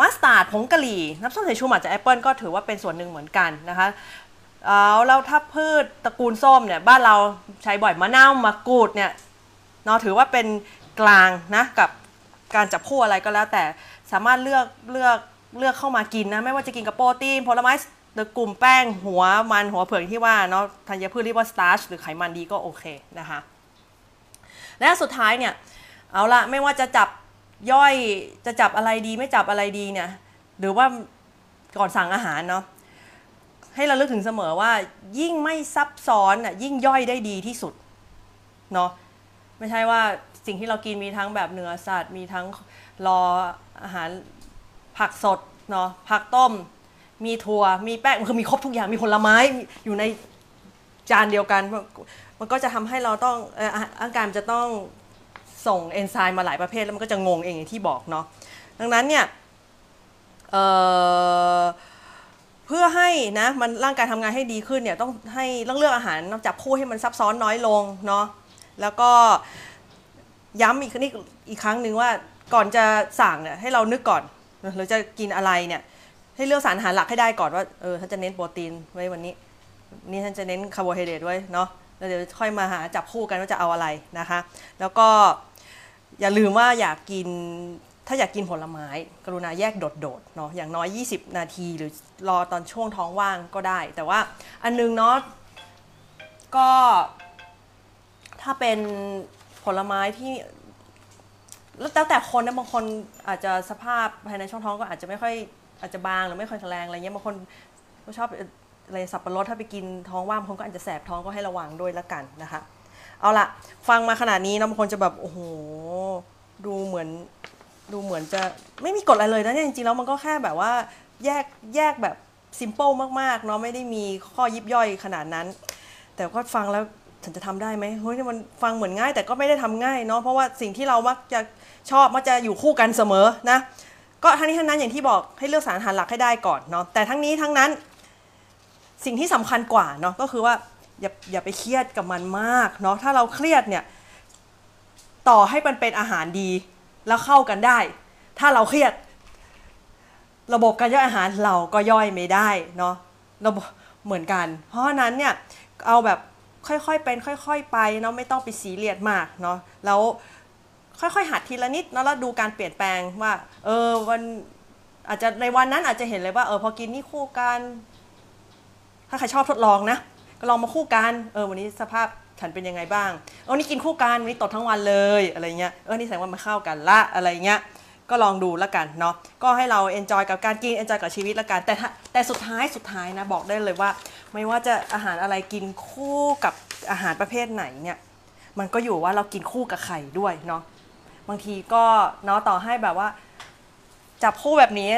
S1: มัสตาร์ดผงกะหรี่น้ำส้มสายชูหมักจากแอปเปิลก็ถือว่าเป็นส่วนหนึ่งเหมือนกันนะคะเอาแล้วถ้าพืชตระกูลส้มเนี่ยบ้านเราใช้บ่อยมะนาวมะกรูดเนี่ยเนาะถือว่าเป็นกลางนะกับการจับคู่อะไรก็แล้วแต่สามารถเลือกเลือกเลือกเข้ามากินนะไม่ว่าจะกินกับโปรตีนผลไม้ กลุ่มแป้งหัวมันหัวเผือกที่ว่าเนาะธัญพืชเรียกว่าสตาร์ชหรือไขมันดีก็โอเคนะคะ และสุดท้ายเนี่ยเอาละไม่ว่าจะจับย่อยจะจับอะไรดีไม่จับอะไรดีเนี่ยหรือว่าก่อนสั่งอาหารเนาะให้เราเลือกถึงเสมอว่ายิ่งไม่ซับซ้อนอะยิ่งย่อยได้ดีที่สุดเนาะไม่ใช่ว่าสิ่งที่เรากินมีทั้งแบบเนื้อสัตว์มีทั้งรออาหารผักสดเนาะผักต้ม มีถั่วมีแป้งมันคือมีครบทุกอย่างมีผลไม้อยู่ในจานเดียวกัน มันก็จะทำให้เราต้องร่างกายมันจะต้องส่งเอนไซม์มาหลายประเภทแล้วมันก็จะงงเองอย่างที่บอกเนาะดังนั้นเนี่ยเเพื่อให้นะมันร่างกายทำงานให้ดีขึ้นเนี่ยต้องให้ต้องเลือกอาหารจับคู่ให้มันซับซ้อนน้อยลงเนาะแล้วก็ย้ำอีกนี่อีกครั้งหนึ่งว่าก่อนจะสั่งเนี่ยให้เรานึกก่อนหรือจะกินอะไรเนี่ย ให้เลือกสารอาหารหลักให้ได้ก่อนว่าเออท่านจะเน้นโปรตีนไว้วันนี้ นี่ท่านจะเน้นคาร์โบไฮเดรตไว้เนาะแล้วเดี๋ยวค่อยมาหาจับคู่กันว่าจะเอาอะไรนะคะ แล้วก็อย่าลืมว่าอยากกินถ้าอยากกินผลไม้ กรุณาแยกโดดๆเนาะอย่างน้อย 20 นาทีหรือรอตอนช่วงท้องว่างก็ได้ แต่ว่าอันนึงเนาะก็ถ้าเป็นผลไม้ที่แล้วแต่คนนะบางคนอาจจะสภาพภายในช่องท้องก็อาจจะไม่ค่อย อาจจะบางหรือไม่ค่อยแข็งแรงอะไรเงี้ยบางคนก็ชอบอะไรสับปะรดถ้าไปกินท้องว่างบางคนก็อาจจะแสบท้องก็ให้ระวังด้วยละกันนะคะ เอาละฟังมาขนาดนี้นะบางคนจะแบบโอ้โหดูเหมือนดูเหมือนจะไม่มีกฎอะไรเลยนะเนี่ยจริงๆแล้วมันก็แค่แบบว่าแยกแยกแบบซิมเปิลมากๆเนาะไม่ได้มีข้อยิบย่อยขนาดนั้น แต่ก็ฟังแล้วฉันจะทำได้ไหมเฮ้ยมันฟังเหมือนง่ายแต่ก็ไม่ได้ทำง่ายเนาะเพราะว่าสิ่งที่เรามักจะชอบมักจะอยู่คู่กันเสมอนะ ก็ทั้งนี้ทั้งนั้นอย่างที่บอกให้เลือกสารอาหารหลักให้ได้ก่อนเนาะแต่ทั้งนี้ทั้งนั้น สิ่งที่สำคัญกว่าเนาะก็คือว่าอย่าอย่าไปเครียดกับมันมากเนาะถ้าเราเครียดเนี่ยต่อให้มันเป็นอาหารดีแล้วเข้ากันได้ ถ้าเราเครียด ระบบการย่อยอาหารเราก็ย่อยไม่ได้เนาะระบบเหมือนกัน เพราะนั้นเนี่ยเอาแบบค่อยๆเป็นค่อย ๆ ไปเนาะไม่ต้องไปสีเรียดมากเนาะแล้ว ค่อยๆ หัดทีละนิดแล้วดูการเปลี่ยนแปลงว่า เออวันอาจจะในวันนั้นอาจจะเห็นเลยว่าเออพอกินนี่คู่กัน ถ้าใครชอบทดลองนะ ก็ลองมาคู่กันเออวันนี้สภาพฉันเป็นยังไงบ้างเออนี่กินคู่กันวันนี้ตดทั้งวันเลยอะไรเงี้ยเออนี่แสดงว่ามันเข้ากันละอะไรเงี้ยก็ลองดูแล้วกันเนาะก็ให้เรา enjoy กับการกิน enjoy กับชีวิตแล้วกันแต่แต่สุดท้ายสุดท้ายนะบอกได้เลยว่า ไม่ว่าจะอาหารอะไรกินคู่กับอาหารประเภทไหนเนี่ยมันก็อยู่ว่าเรากินคู่กับใครด้วยเนาะ บางทีก็เนาะต่อให้แบบว่า จับคู่แบบนี้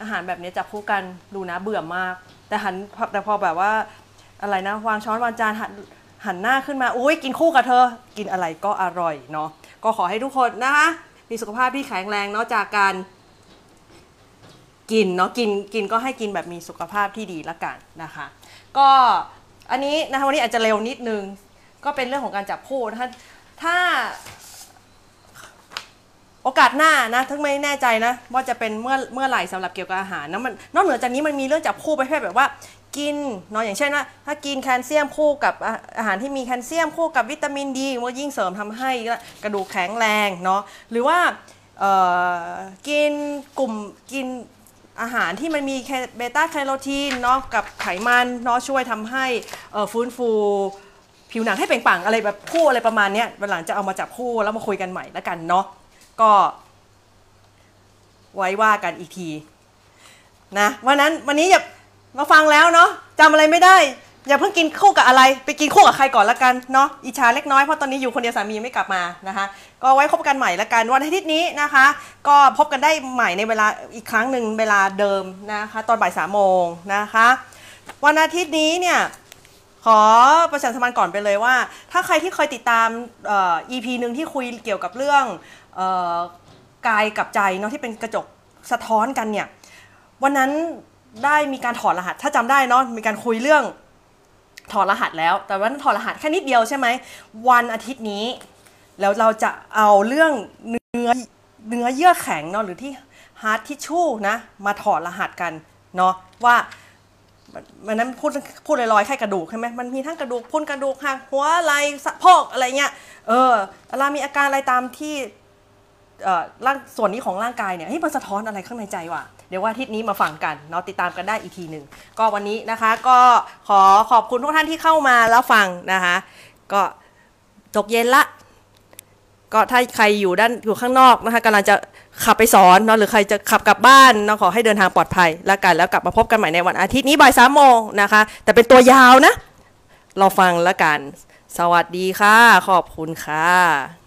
S1: อาหารแบบนี้จับคู่กันดูนะเบื่อมาก แต่หันแต่พอแบบว่า อะไรนะวางช้อนวางจานหันหันหน้าขึ้นมาอุ้ยกินคู่กับเธอ กินอะไรก็อร่อยเนาะก็ขอให้ทุกคนนะคะมีสุขภาพที่แข็งแรงเนาะจากการกินเนาะกินกินก็ให้กินแบบมีสุขภาพที่ดีละกันนะคะ ก็อันนี้นะคะวันนี้อาจจะเร็วนิดนึง ก็เป็นเรื่องของการจับคู่นะคะถ้า โอกาสหน้านะทั้งไม่แน่ใจนะว่าจะเป็นเมื่อเมื่อไหร่สำหรับเกี่ยวกับอาหารนะมันนอกเหนือจากนี้มันมีเรื่องจับคู่ประเภทแบบว่า กินเนาะอย่างเช่นว่าถ้ากินแคลเซียมคู่กับอาหารที่มีแคลเซียมคู่กับวิตามินดีมันยิ่งเสริมทำให้กระดูกแข็งแรงเนาะหรือว่ากินกลุ่มกินอาหารที่มันมีเบต้าแคโรทีนเนาะกับไขมันเนาะช่วยทำให้ฟื้นฟูผิวหนังให้เปล่งปังอะไรแบบคู่อะไรประมาณนี้วันหลังจะเอามาจับคู่แล้วมาคุยกันใหม่แล้วกันเนาะ ก็ไว้ว่ากันอีกทีนะวันนั้นวันนี้อย่ามาฟังแล้วเนาะจำอะไรไม่ได้ อย่าเพิ่งกินคู่กับอะไร ไปกินคู่กับใครก่อนละกันเนาะอิชาเล็กน้อยเพราะตอนนี้อยู่คนเดียวสามีไม่กลับมานะคะก็ไว้พบกันใหม่ละกันวันอาทิตย์นี้นะคะ ก็พบกันได้ใหม่ในเวลาอีกครั้งหนึ่งเวลาเดิมนะคะ ตอนบ่ายสามโมงนะคะ วันอาทิตย์นี้เนี่ยขอประชาสัมพันธ์ก่อนไปเลยว่า ถ้าใครที่เคยติดตาม EP หนึ่งที่คุยเกี่ยวกับเรื่อง กายกับใจเนาะที่เป็นกระจกสะท้อนกันเนี่ยวันนั้นได้มีการถอดรหัส ถ้าจำได้เนาะมีการคุยเรื่องถอดรหัสแล้ว แต่ว่าถอดรหัสแค่นิดเดียวใช่ไหมวันอาทิตย์นี้ แล้วเราจะเอาเรื่องเนื้อเนื้อเยื่อแข็งเนาะหรือที่ hard tissue นะมาถอดรหัสกันเนาะว่ามันนั้นพูดพูดลอยๆแค่กระดูกใช่ไหมมันมีทั้งกระดูกพรุนกระดูกหักหัวไหล่สะโพกอะไรเงี้ยเออเวลามีอาการอะไรตามที่ ร่างส่วนนี้ของร่างกายเนี่ยเฮ้มันสะท้อนอะไรข้างในใจว่ะเดี๋ยวว่าอาทิตย์นี้มาฟังกันเนาะติดตามกันได้อีกทีหนึ่งก็วันนี้นะคะก็ขอขอบคุณทุกท่านที่เข้ามาแล้วฟังนะคะก็ตกเย็นละก็ถ้าใครอยู่ด้านอยู่ข้างนอกนะคะกำลังจะขับไปสอนเนาะหรือใครจะขับกลับบ้านเนาะขอให้เดินทางปลอดภัยแล้วกันแล้วกลับมาพบกันใหม่ในวันอาทิตย์นี้บ่ายสามโมงนะคะ แต่เป็นตัวยาวนะเราฟังแล้วกัน สวัสดีค่ะ ขอบคุณค่ะ